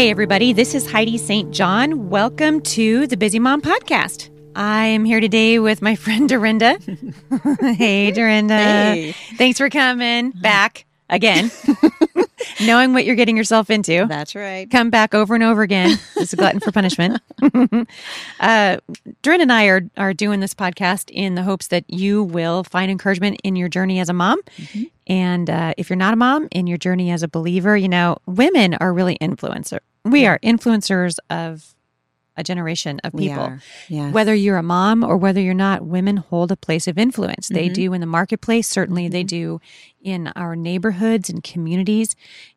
Hey, everybody, this is Heidi St. John. Welcome to the Busy Mom Podcast. I am here today with my friend Dorinda. hey, Dorinda. Hey. Thanks for coming back again, knowing what you're getting yourself into. That's right. Come back over and over again. It's a glutton for punishment. uh, Dorinda and I are, are doing this podcast in the hopes that you will find encouragement in your journey as a mom. Mm-hmm. And uh, if you're not a mom, in your journey as a believer, you know, women are really influencer. We are influencers of a generation of people. Yes. Whether you're a mom or whether you're not, women hold a place of influence. They Mm-hmm. do in the marketplace, certainly they do in our neighborhoods and communities.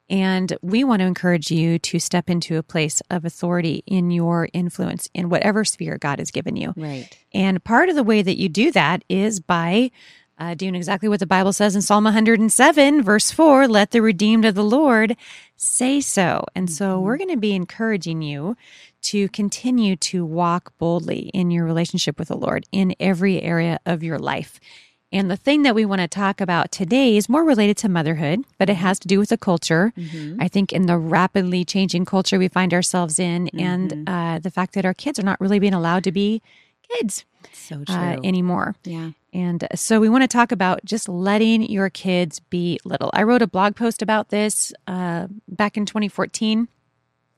And we want to encourage you to step into a place of authority in your influence in whatever sphere God has given you. Right. And part of the way that you do that is by uh, doing exactly what the Bible says in Psalm 107, verse 4 let the redeemed of the Lord say so. And so we're going to be encouraging you to continue to walk boldly in your relationship with the Lord in every area of your life. And the thing that we want to talk about today is more related to motherhood, but it has to do with the culture. I think in the rapidly changing culture we find ourselves in, and uh, the fact that our kids are not really being allowed to be kids So true. uh, anymore. yeah. And so we want to talk about just letting your kids be little. I wrote a blog post about this uh, back in 2014,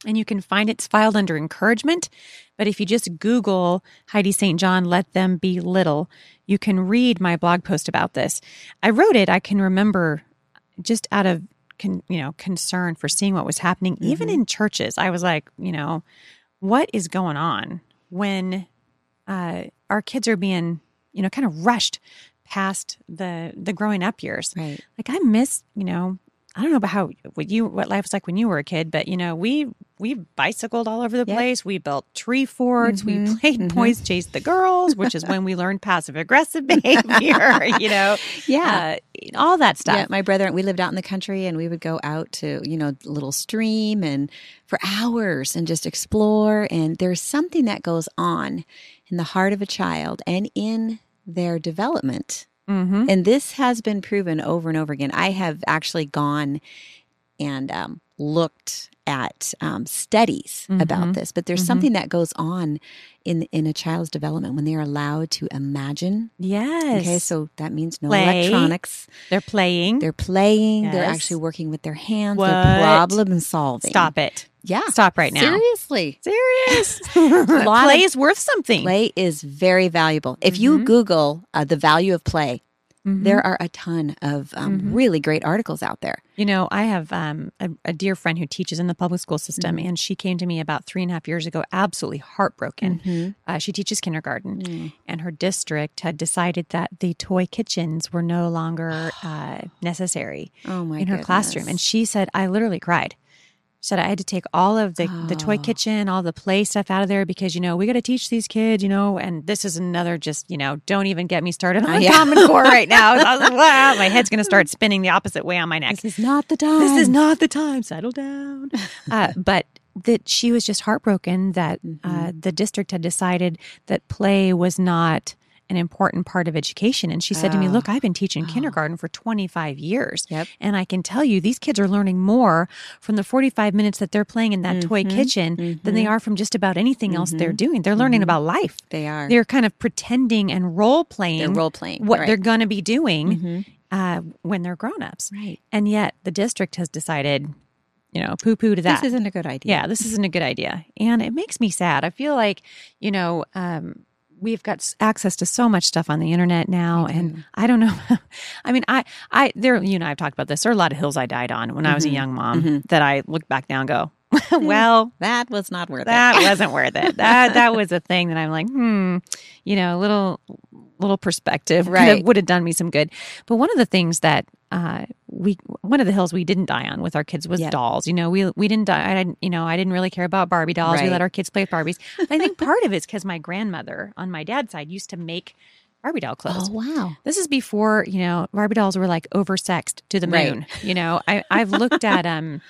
and you can find it's filed under encouragement. But if you just Google Heidi St. John, let them be little, you can read my blog post about this. I wrote it, I can remember just out of con, you know concern for seeing what was happening even in churches i was like you know what is going on when uh, our kids are being you know kind of rushed past the the growing up years Right. like i miss you know i don't know about how what you what life was like when you were a kid but you know we we bicycled all over the Yep. place we built tree forts we Mhm, played mhm. boys chase the girls which is when we learned passive aggressive behavior you know Yeah. uh, all that stuff Yeah, my brother, and we lived out in the country and we would go out to, you know, a little stream and for hours and just explore. And there's something that goes on in the heart of a child and in their development. mm-hmm. And this has been proven over and over again. I have actually gone and um, looked at um, studies about Mhm. this, but there's Mhm. something that goes on in in a child's development when they are allowed to imagine. yes Okay, so that means no Play. electronics. they're playing They're playing. They're actually working with their hands. What? They're problem solving. stop it Yeah. stop right now Seriously. serious play is worth something Play is very valuable. If you Mhm. Google uh, the value of play, Mhm. there are a ton of um, Mhm. really great articles out there. You know, I have um, a, a dear friend who teaches in the public school system, Mm-hmm. and she came to me about three and a half years ago, absolutely heartbroken. Mhm. Uh, she teaches kindergarten, Mm. and her district had decided that the toy kitchens were no longer uh, necessary Oh in her classroom. And she said, I literally cried. Said I had to take all of the, the toy Oh. kitchen, all the play stuff out of there because, you know, we got to teach these kids, you know, and this is another just, you know, don't even get me started on Uh, yeah. Common Core right now. Like, wow, my head's going to start spinning the opposite way on my neck this is not the time. this is not the time. Settle down. Uh, but that she was just heartbroken that uh, Mm-hmm. the district had decided that play was not an important part of education. And she said to me. Look, I've been teaching kindergarten for 25 years. Yep. And I can tell you, these kids are learning more from the 45 minutes that they're playing in that toy Mm-hmm. kitchen than they are from just about anything else they're doing. They're learning about life. They are. They're kind of pretending and role playing They're role playing. what right. they're going to be doing uh, when they're grown ups. Right. And yet the district has decided, you know, poo poo to that. This isn't a good idea. yeah, this isn't a good idea. And it makes me sad. I feel like, you know, um, we've got access to so much stuff on the internet now. We And. I don't know. I mean, I, I, there, you know, I've talked about this. There are a lot of hills I died on when I was a Mhm. young mom Mhm. that I look back now and go, well, That was not worth that it. That wasn't worth it. That that was a thing that I'm like, hmm, you know, a little little perspective Right. would have done me some good. But one of the things that uh, we one of the hills we didn't die on with our kids was Yeah. dolls. You know, we we didn't die. I didn't, you know, I didn't really care about Barbie dolls. We let our kids play with Barbies. I think part of it's because my grandmother on my dad's side used to make Barbie doll clothes. Oh wow. This is before, you know, Barbie dolls were like oversexed to the Right. moon. You know, I, I've looked at um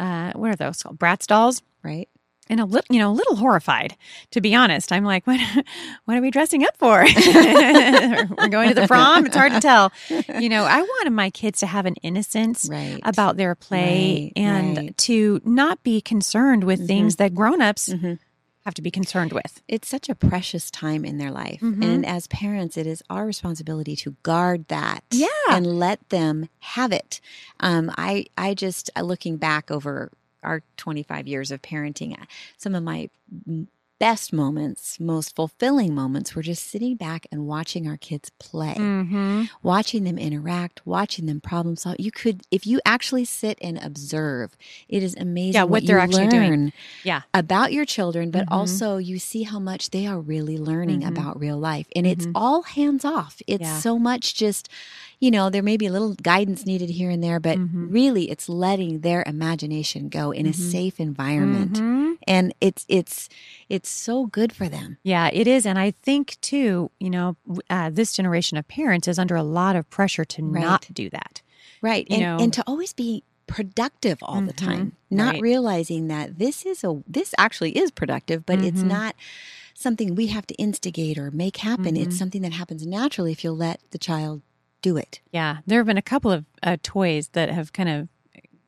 uh what are those called? Bratz dolls. Right. and a little, you know, a little horrified, to be honest. I'm like, what, what are we dressing up for? We're going to the prom. It's hard to tell. You know, I wanted my kids to have an innocence Right. about their play Right, and right. to not be concerned with things that grown-ups Mhm. Have to be concerned with. It's such a precious time in their life. Mhm. And as parents, it is our responsibility to guard that Yeah. and let them have it. Um, I, I just, uh, looking back over our 25 years of parenting, uh, some of my best moments, most fulfilling moments were just sitting back and watching our kids play. Mm-hmm. watching them interact, watching them problem solve. You could, if you actually sit and observe, it is amazing Yeah, what they're you actually doing. Yeah. about your children, but Mhm. also you see how much they are really learning Mhm. about real life. And it's Mhm. all hands off. It's Yeah. so much just, you know, there may be a little guidance needed here and there, but Mhm. really it's letting their imagination go in a Mhm. safe environment. Mhm. And it's it's it's so good for them. Yeah, it is. And I think, too, you know, uh, this generation of parents is under a lot of pressure to Right. not do that. Right. You And know- and to always be productive all the Mhm. time. Not Right. realizing that this is a this actually is productive, but it's Mhm. not something we have to instigate or make happen. Mhm. It's something that happens naturally if you'll let the child do it. Yeah. There have been a couple of uh, toys that have kind of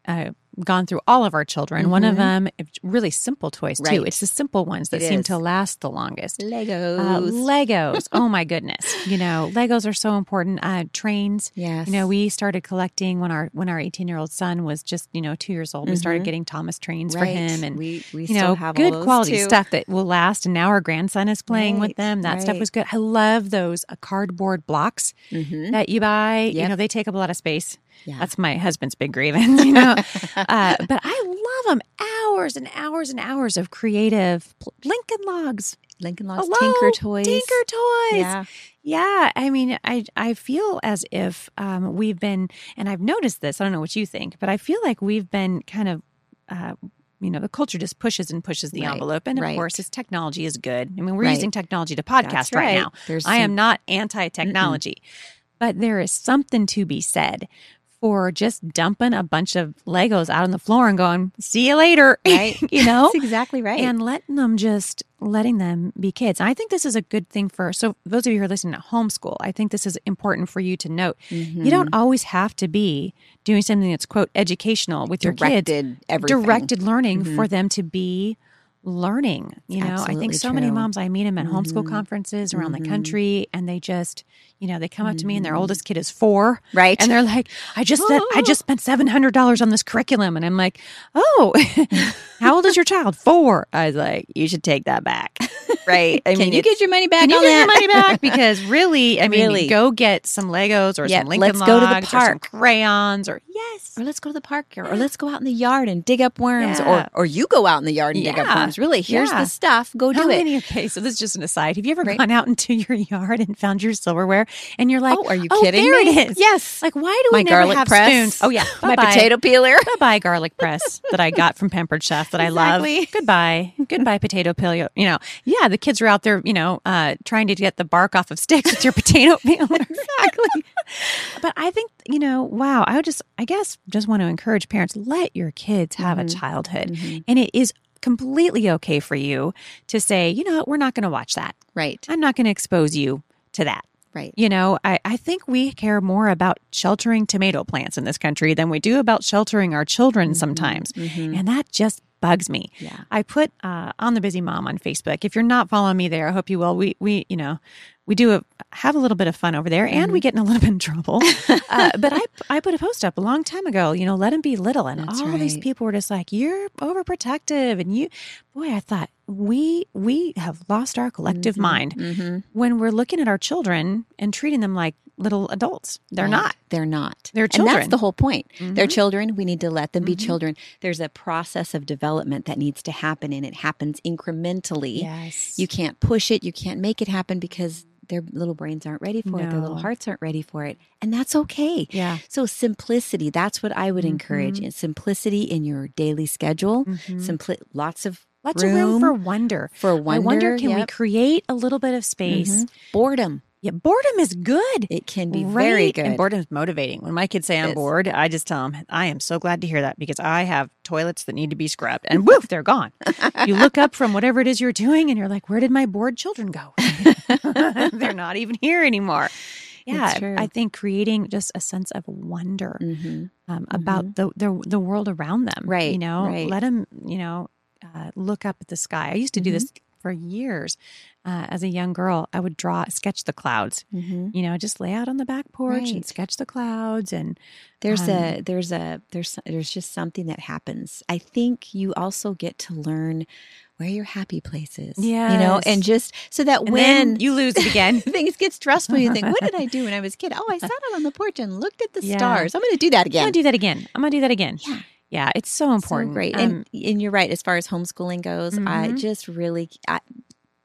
uh, gone through all of our children. One of Mhm. them, really simple toys, too. Right. It's the simple ones that It seem is. to last the longest. Legos. Uh, Legos. oh, my goodness. You know, Legos are so important. Uh, trains. yes. You know, we started collecting when our when our 18 year old son was just you know two years old. We started Mhm. getting Thomas trains for him, and we we you still know, good quality too. stuff that will last. And now our grandson is playing with them. That stuff was good. I love those uh, cardboard blocks Mhm. that you buy. You know, they take up a lot of space. Yeah. That's my husband's big grievance, you know. uh, but I love them. Hours and hours and hours of creative Lincoln logs, Lincoln Logs Hello, Tinker Toys. Tinker toys. Yeah. Yeah, I mean, I I feel as if um, we've been, and I've noticed this. I don't know what you think, but I feel like we've been kind of, uh, you know, the culture just pushes and pushes the Right, envelope, and of right. course, this technology is good. I mean, we're Right. using technology to podcast right. now. There's I am not anti-technology, but there is something to be said for just dumping a bunch of Legos out on the floor and going, "See you later," Right. you know, That's exactly right. and letting them just letting them be kids. And I think this is a good thing for so those of you who are listening at homeschool. I think this is important for you to note. You don't Mm-hmm. always have to be doing something that's quote educational with your kids. directed everything. Directed learning Mhm. for them to be learning. You know, I think so many moms I meet them at homeschool Mhm. conferences around the Mhm. country, and they just, you know, they come up to me and their Mhm. oldest kid is four, Right. and they're like, "I just said, I just spent seven hundred dollars on this curriculum," and I'm like, "Oh, how old is your child? Four. I was like, "You should take that back." Right? I Can you get your money back can you get that? your money back? Because really, I mean, Really. go get some Legos or Yeah, some Lincoln let's go to the Logs or some park. crayons, or yes, or let's go to the park or, or let's go out in the yard and dig up worms Yeah. or or you go out in the yard and dig up Yeah. worms really here's Yeah. the stuff go How do it many? Okay, so this is just an aside. Have you ever Right. gone out into your yard and found your silverware, and you're like, oh are you "Oh, kidding there me it is." yes Like, why do my we never garlic have press spoons? Oh yeah, my Bye-bye. potato peeler Bye bye garlic press that I got from Pampered Chef that I love. Goodbye. Goodbye potato peel. You know, yeah, the kids are out there, you know, uh, trying to get the bark off of sticks with your potato peeler. exactly but I think, you know, wow, I would just, I guess, just want to encourage parents let your kids have a Mhm. childhood. Mhm. And it is completely okay for you to say, you know, what, we're not going to watch that. right I'm not going to expose you to that. right You know, I, I think we care more about sheltering tomato plants in this country than we do about sheltering our children sometimes. Mhm. And that just bugs me. yeah I put uh, on the busy mom on Facebook. If you're not following me there, I hope you will. We we you know we do a, have a little bit of fun over there, and we Mm-hmm. get in a little bit in trouble. uh, but I I put a post up a long time ago. You know, let them be little, and That's all these people were just like, "You're overprotective," and you, boy, I thought we we have lost our collective mind hmm when we're looking at our children and treating them like little adults. They're not. they're not They're and children. that's the whole point they're Mhm. children we need to let them be Mhm. children there's a process of development that needs to happen and it happens incrementally Yes. You can't push it. You can't make it happen because their little brains aren't ready for it. Their little hearts aren't ready for it. And that's okay. yeah. So, simplicity, that's what I would encourage. Mhm. Is simplicity in your daily schedule, Mhm. Simpli- lots of Lots of room room for wonder. for wonder. I wonder, can we create a little bit of space? Mhm. boredom? Yeah, boredom is good. It can be very good. And boredom is motivating. When my kids say I'm bored, I just tell them, I am so glad to hear that because I have toilets that need to be scrubbed. And woof, they're gone. you look up from whatever it is you're doing and you're like, where did my bored children go? they're not even here anymore. Yeah, I think creating just a sense of wonder hmm um, about the, the the world around them. Right, You know, right. let them, you know, uh, look up at the sky. I used to do Mm-hmm. this for years. Uh, as a young girl, I would draw, sketch the clouds. hmm You know, just lay out on the back porch and sketch the clouds. And There's Um, a there's a there's there's just something that happens. I think you also get to learn where your happy place is. Yeah, you know, and just so that and when you lose it again. things get stressful, you think, what did I do when I was a kid? Oh, I sat out on the porch and looked at the Yeah. stars. I'm going to do that again. I'm gonna do that again. I'm gonna do that again. Yeah. Yeah. It's so important. So great. Um, and and you're right. As far as homeschooling goes, I Mhm. just really, I,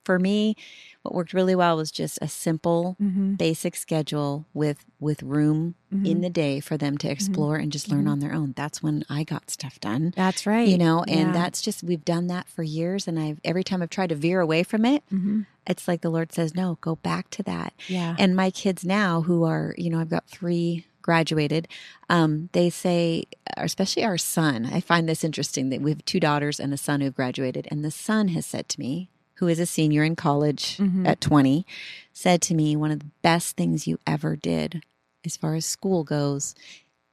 for me, what worked really well was just a simple, mhm, basic schedule with with room in mhm. the day for them to explore and just learn Mhm. on their own. That's when I got stuff done. that's right. You know, and Yeah. that's just we've done that for years. And I've every time I've tried to veer away from it, Mhm. it's like the Lord says, "No, go back to that." yeah. And my kids now, who are, you know, I've got three graduated, um, they say, especially our son, I find this interesting that we have two daughters and a son who've graduated. And the son has said to me, who is a senior in college Mhm. at 20, said to me, one of the best things you ever did as far as school goes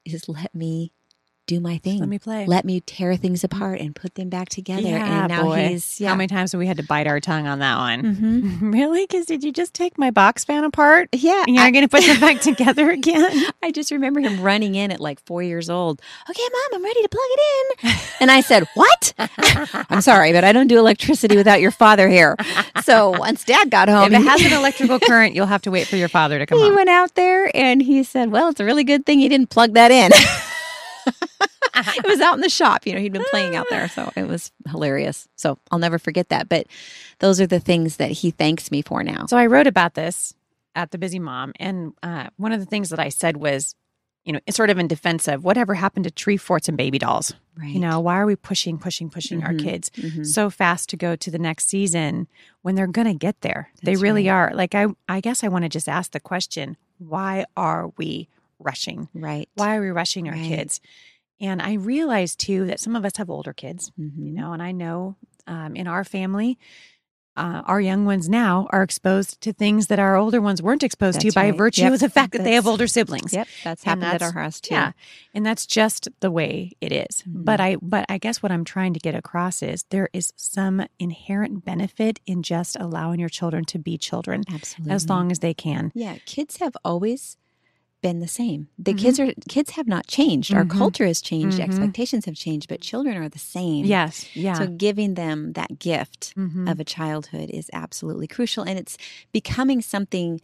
is let me do my thing. Let me play. Let me tear things apart and put them back together. yeah, and now boy. he's, yeah. How many times have we had to bite our tongue on that one? Mhm. really? Because did you just take my box fan apart? Yeah. And you're going to put them back together again? I just remember him running in at like four years old. Okay, mom, I'm ready to plug it in. And I said, What? I'm sorry, but I don't do electricity without your father here. So once dad got home, if it has an electrical current, you'll have to wait for your father to come he home. went out there and he said, Well, it's a really good thing you didn't plug that in. it was out in the shop. You know, he'd been playing out there. So it was hilarious. So I'll never forget that. But those are the things that he thanks me for now. So I wrote about this at the Busy Mom, and uh, one of the things that I said was, you know, it's sort of in defense of whatever happened to tree forts and baby dolls. Right. You know, why are we pushing, pushing, pushing our Mhm. kids Mhm. so fast to go to the next season when they're going to get there? they really right. are. Like I, I guess I want to just ask the question: Why are we rushing? Right. Why are we rushing our Right. kids? And I realized too that some of us have older kids, Mhm. you know, and I know um, in our family, uh, our young ones now are exposed to things that our older ones weren't exposed to That's by right. virtue Yep. of the fact that they have older siblings. Yep. That's And happened at our house too. Yeah, and that's just the way it is. Mhm. But I, but I guess what I'm trying to get across is there is some inherent benefit in just allowing your children to be children Absolutely. as long as they can. Yeah, kids have always been the same. The Mhm. kids are kids have not changed. Our Mhm. culture has changed, Mhm. expectations have changed, but children are the same. Yes, yeah. So giving them that gift Mhm. of a childhood is absolutely crucial and it's becoming something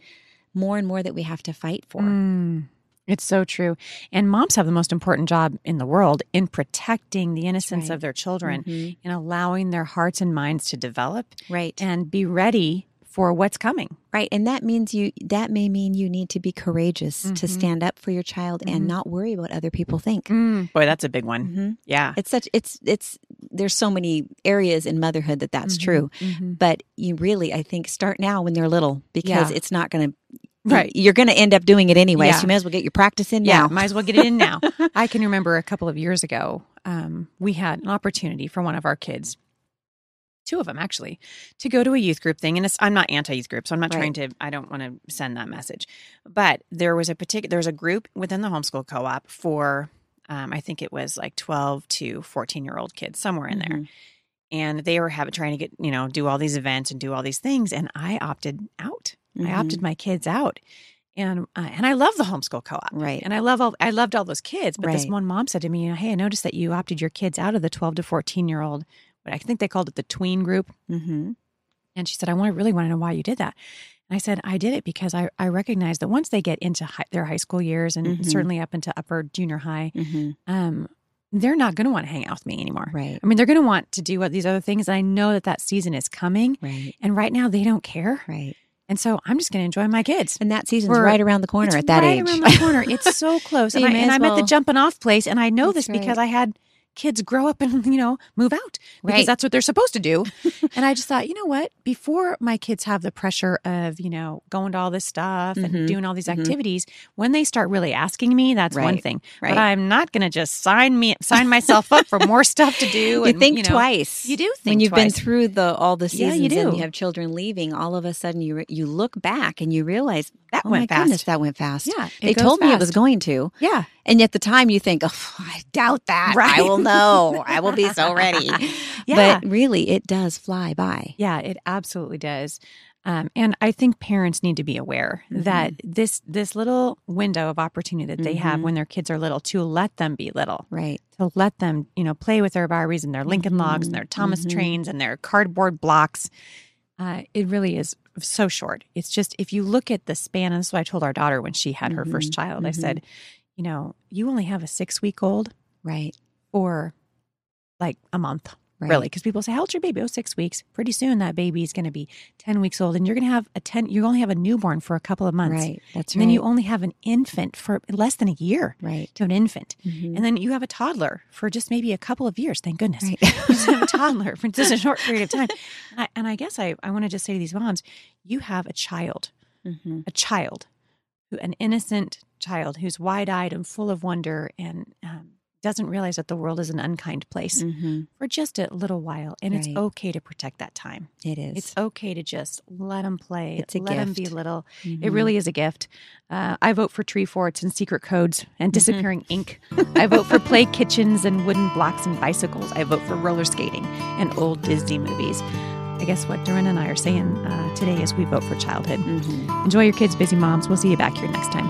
more and more that we have to fight for. Mm, it's so true. And moms have the most important job in the world in protecting the innocence right. of their children Mhm. and allowing their hearts and minds to develop Right. and be ready for what's coming. Right. And that means you that may mean you need to be courageous to Mhm. stand up for your child Mhm. and not worry what other people think. Mm, boy, that's a big one. Mhm. Yeah. It's such it's it's there's so many areas in motherhood that that's Mhm, true. mhm. but you really i think start now when they're little because Yeah. it's not going to Right. you're going to end up doing it anyway Yeah. so you may as well get your practice in now. Yeah, now might as well get it in now. I can remember a couple of years ago, um, we had an opportunity for one of our kids, two of them actually, to go to a youth group thing. And it's, I'm not anti youth group, so I'm not trying to. I don't want to send that message. But there was a particular there was a group within the homeschool co-op for, um, I think it was like 12 to 14 year old kids somewhere in there. Mhm. And they were having trying to get you know do all these events and do all these things, and I opted out. I Mhm. opted my kids out, and uh, and I love the homeschool co-op. right And I love all I loved all those kids, but this one mom said to me, "Hey, I noticed that you opted your kids out of the 12 to 14 year old. But I think they called it the tween group." mm-hmm. And she said, "I want really want to know why you did that." And I said, "I did it because I I recognize that once they get into high, their high school years and Mhm. certainly up into upper junior high, Mm-hmm. um, they're not going to want to hang out with me anymore. right I mean, they're going to want to do what these other things. And I know that that season is coming, right and right now they don't care. right And so I'm just going to enjoy my kids." and that season's We're- right around the corner It's at that right age around the corner. It's so close, So and, I, may and as I'm at the jumping off place, and I know That's this because right. I had kids grow up and you know move out because Right. that's what they're supposed to do. and I just thought, you know what? Before my kids have the pressure of you know going to all this stuff and Mhm. doing all these Mhm. activities, when they start really asking me, that's one thing. Right. But I'm not going to just sign me sign myself up for more stuff to do. You and, think know, twice. You do when think you've been through the all the Yeah, seasons you and do. you have children leaving. All of a sudden, you re- you look back and you realize That oh went my goodness, fast. that went fast. Yeah, they told me it was going to, Yeah. and at the time you think, oh, I doubt that. Right. I will know. I will be so ready. Yeah. But really, it does fly by. Yeah, it absolutely does. Um, and I think parents need to be aware Mm-hmm. that this this little window of opportunity that they have Mhm. when their kids are little to let them be little, Right. to let them you know play with their Barbies and their Lincoln Logs and their Thomas Mhm. trains and their cardboard blocks. Uh, it really is so short. It's just if you look at the span, and this is what I told our daughter when she had her first Mhm. child. I Mhm. said, you know, you only have a six week old Right. or like a month Right. really because people say how old's your baby oh six weeks pretty soon that baby is going to be 10 weeks old and you're going to have a 10 you only have a newborn for a couple of months Right. That's and right. then you only have an infant for less than a year right. to an infant Mhm. and then you have a toddler for just maybe a couple of years thank goodness Right. you have a toddler for just a short period of time and I, and I guess I, I want to just say to these moms you have a child Mhm. a child who an innocent child who's wide-eyed and full of wonder and um, doesn't realize that the world is an unkind place Mhm. for just a little while and it's okay to protect that time. It is. it's okay to just let them play It's a let them be little. It Mhm. really is a gift. Uh, i vote for tree forts and secret codes Mm-hmm. and disappearing ink. I vote for play kitchens and wooden blocks and bicycles. I vote for roller skating and old disney movies. I guess what Dorinda and i are saying uh, today is we vote for childhood. Mhm. enjoy your kids busy moms. We'll see you back here next time